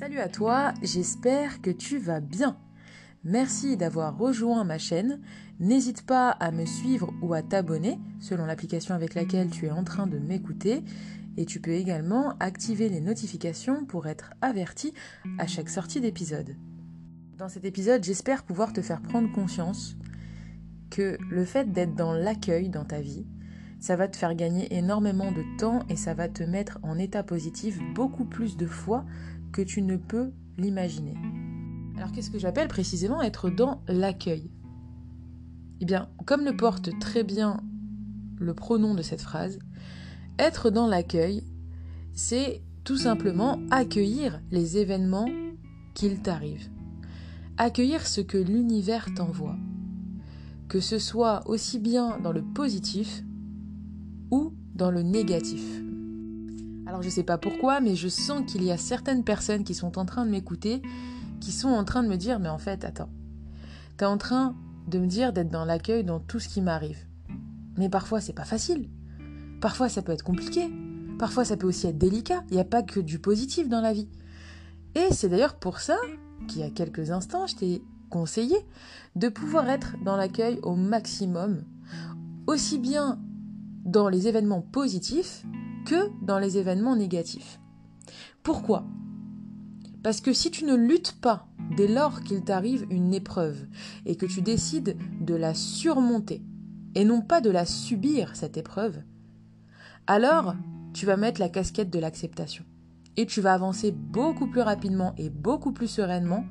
Salut à toi, j'espère que tu vas bien. Merci d'avoir rejoint ma chaîne. N'hésite pas à me suivre ou à t'abonner selon l'application avec laquelle tu es en train de m'écouter. Et tu peux également activer les notifications pour être averti à chaque sortie d'épisode. Dans cet épisode, j'espère pouvoir te faire prendre conscience que le fait d'être dans l'accueil dans ta vie, ça va te faire gagner énormément de temps et ça va te mettre en état positif beaucoup plus de fois que tu ne peux l'imaginer. Alors qu'est-ce que j'appelle précisément être dans l'accueil? Eh bien, comme le porte très bien le pronom de cette phrase, être dans l'accueil, c'est tout simplement accueillir les événements qu'il t'arrive. Accueillir ce que l'univers t'envoie. Que ce soit aussi bien dans le positif ou dans le négatif. Alors je sais pas pourquoi, mais je sens qu'il y a certaines personnes qui sont en train de m'écouter, qui sont en train de me dire, mais en fait, attends, t'es en train de me dire d'être dans l'accueil dans tout ce qui m'arrive. Mais parfois c'est pas facile. Parfois ça peut être compliqué. Parfois ça peut aussi être délicat. Il n'y a pas que du positif dans la vie. Et c'est d'ailleurs pour ça qu'il y a quelques instants, je t'ai conseillé de pouvoir être dans l'accueil au maximum, aussi bien dans les événements positifs dans les événements négatifs. Pourquoi? Parce que si tu ne luttes pas dès lors qu'il t'arrive une épreuve et que tu décides de la surmonter et non pas de la subir, cette épreuve, alors tu vas mettre la casquette de l'acceptation. Et tu vas avancer beaucoup plus rapidement et beaucoup plus sereinement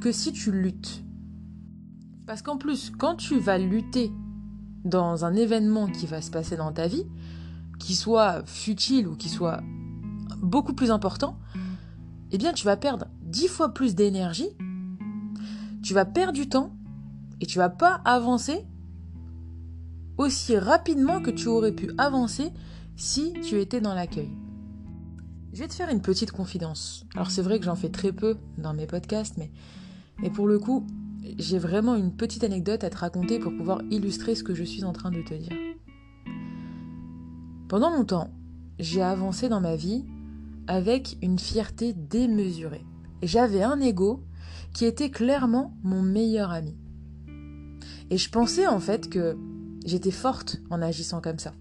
que si tu luttes. Parce qu'en plus, quand tu vas lutter dans un événement qui va se passer dans ta vie, qui soit futile ou qui soit beaucoup plus important, eh bien tu vas perdre dix fois plus d'énergie, tu vas perdre du temps et tu vas pas avancer aussi rapidement que tu aurais pu avancer si tu étais dans l'accueil. Je vais te faire une petite confidence. Alors c'est vrai que j'en fais très peu dans mes podcasts, mais, mais pour le coup, j'ai vraiment une petite anecdote à te raconter pour pouvoir illustrer ce que je suis en train de te dire. Pendant longtemps, j'ai avancé dans ma vie avec une fierté démesurée. Et j'avais un ego qui était clairement mon meilleur ami. Et je pensais en fait que j'étais forte en agissant comme ça.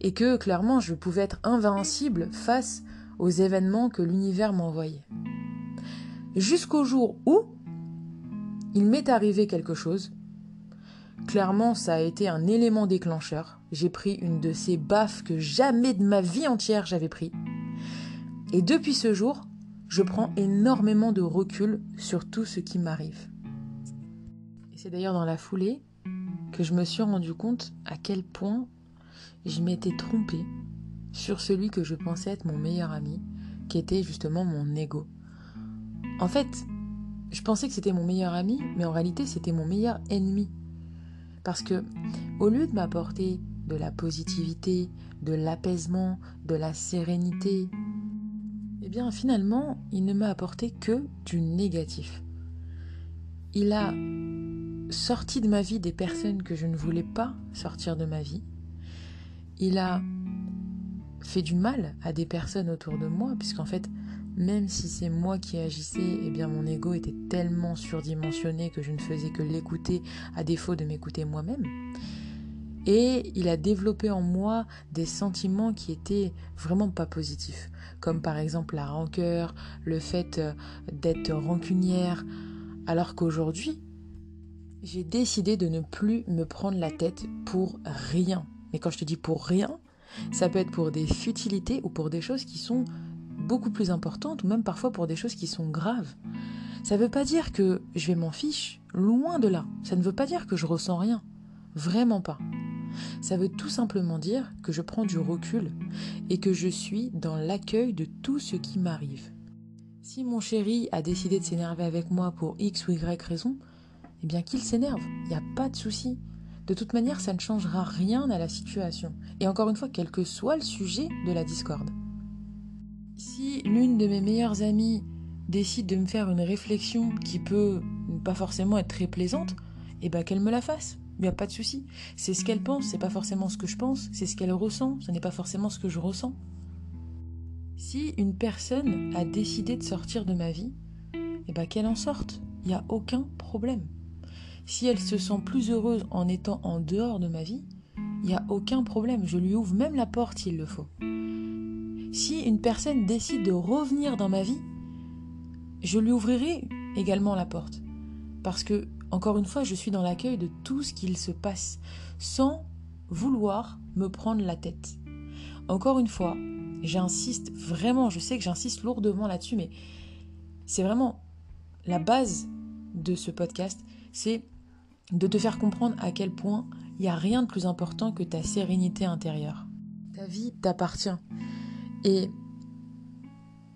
Et que clairement je pouvais être invincible face aux événements que l'univers m'envoyait. Jusqu'au jour où il m'est arrivé quelque chose Clairement, ça a été un élément déclencheur. J'ai pris une de ces baffes que jamais de ma vie entière j'avais pris. Et depuis ce jour, je prends énormément de recul sur tout ce qui m'arrive. Et c'est d'ailleurs dans la foulée que je me suis rendu compte à quel point je m'étais trompée sur celui que je pensais être mon meilleur ami, qui était justement mon ego. En fait, je pensais que c'était mon meilleur ami, mais en réalité c'était mon meilleur ennemi. Parce que, au lieu de m'apporter de la positivité, de l'apaisement, de la sérénité, eh bien finalement, il ne m'a apporté que du négatif. Il a sorti de ma vie des personnes que je ne voulais pas sortir de ma vie. Il a fait du mal à des personnes autour de moi, puisqu'en fait, même si c'est moi qui agissais, eh bien mon ego était tellement surdimensionné que je ne faisais que l'écouter à défaut de m'écouter moi-même. Et il a développé en moi des sentiments qui étaient vraiment pas positifs, comme par exemple la rancœur, le fait euh, d'être rancunière, alors qu'aujourd'hui, j'ai décidé de ne plus me prendre la tête pour rien. Mais quand je te dis pour rien, ça peut être pour des futilités ou pour des choses qui sont beaucoup plus importantes, ou même parfois pour des choses qui sont graves. Ça ne veut pas dire que je vais m'en fiche, loin de là. Ça ne veut pas dire que je ressens rien. Vraiment pas. Ça veut tout simplement dire que je prends du recul et que je suis dans l'accueil de tout ce qui m'arrive. Si mon chéri a décidé de s'énerver avec moi pour X ou Y raison, eh bien qu'il s'énerve, il n'y a pas de souci. De toute manière, ça ne changera rien à la situation. Et encore une fois, quel que soit le sujet de la discorde. Si l'une de mes meilleures amies décide de me faire une réflexion qui peut pas forcément être très plaisante, eh ben qu'elle me la fasse. Il n'y a pas de souci. C'est ce qu'elle pense, c'est pas forcément ce que je pense, c'est ce qu'elle ressent, ce n'est pas forcément ce que je ressens. Si une personne a décidé de sortir de ma vie, eh ben qu'elle en sorte, il n'y a aucun problème. Si elle se sent plus heureuse en étant en dehors de ma vie, il n'y a aucun problème, je lui ouvre même la porte s'il le faut. Si une personne décide de revenir dans ma vie, je lui ouvrirai également la porte. Parce que, encore une fois, je suis dans l'accueil de tout ce qu'il se passe, sans vouloir me prendre la tête. Encore une fois, j'insiste vraiment, je sais que j'insiste lourdement là-dessus, mais c'est vraiment la base de ce podcast, c'est de te faire comprendre à quel point il n'y a rien de plus important que ta sérénité intérieure. Ta vie t'appartient. Et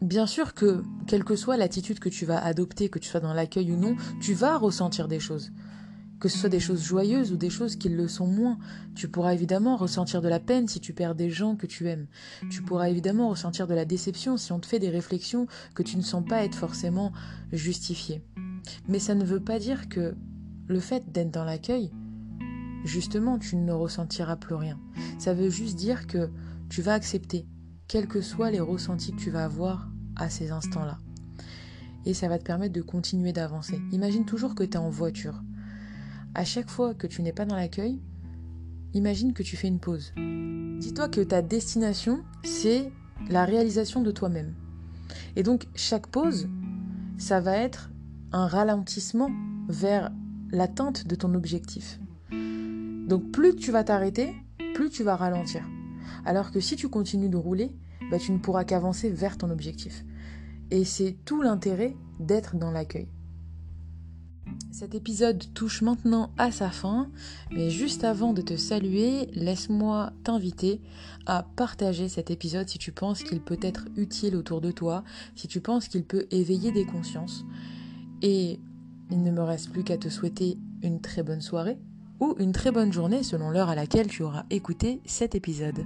bien sûr que, quelle que soit l'attitude que tu vas adopter, que tu sois dans l'accueil ou non, tu vas ressentir des choses. Que ce soit des choses joyeuses ou des choses qui le sont moins. Tu pourras évidemment ressentir de la peine si tu perds des gens que tu aimes. Tu pourras évidemment ressentir de la déception si on te fait des réflexions que tu ne sens pas être forcément justifiées. Mais ça ne veut pas dire que le fait d'être dans l'accueil, justement, tu ne ressentiras plus rien. Ça veut juste dire que tu vas accepter, quels que soient les ressentis que tu vas avoir à ces instants-là. Et ça va te permettre de continuer d'avancer. Imagine toujours que tu es en voiture. À chaque fois que tu n'es pas dans l'accueil, imagine que tu fais une pause. Dis-toi que ta destination, c'est la réalisation de toi-même. Et donc, chaque pause, ça va être un ralentissement vers l'atteinte de ton objectif. Donc plus tu vas t'arrêter, plus tu vas ralentir. Alors que si tu continues de rouler, bah, tu ne pourras qu'avancer vers ton objectif. Et c'est tout l'intérêt d'être dans l'accueil. Cet épisode touche maintenant à sa fin, mais juste avant de te saluer, laisse-moi t'inviter à partager cet épisode si tu penses qu'il peut être utile autour de toi, si tu penses qu'il peut éveiller des consciences. Et il ne me reste plus qu'à te souhaiter une très bonne soirée ou une très bonne journée selon l'heure à laquelle tu auras écouté cet épisode.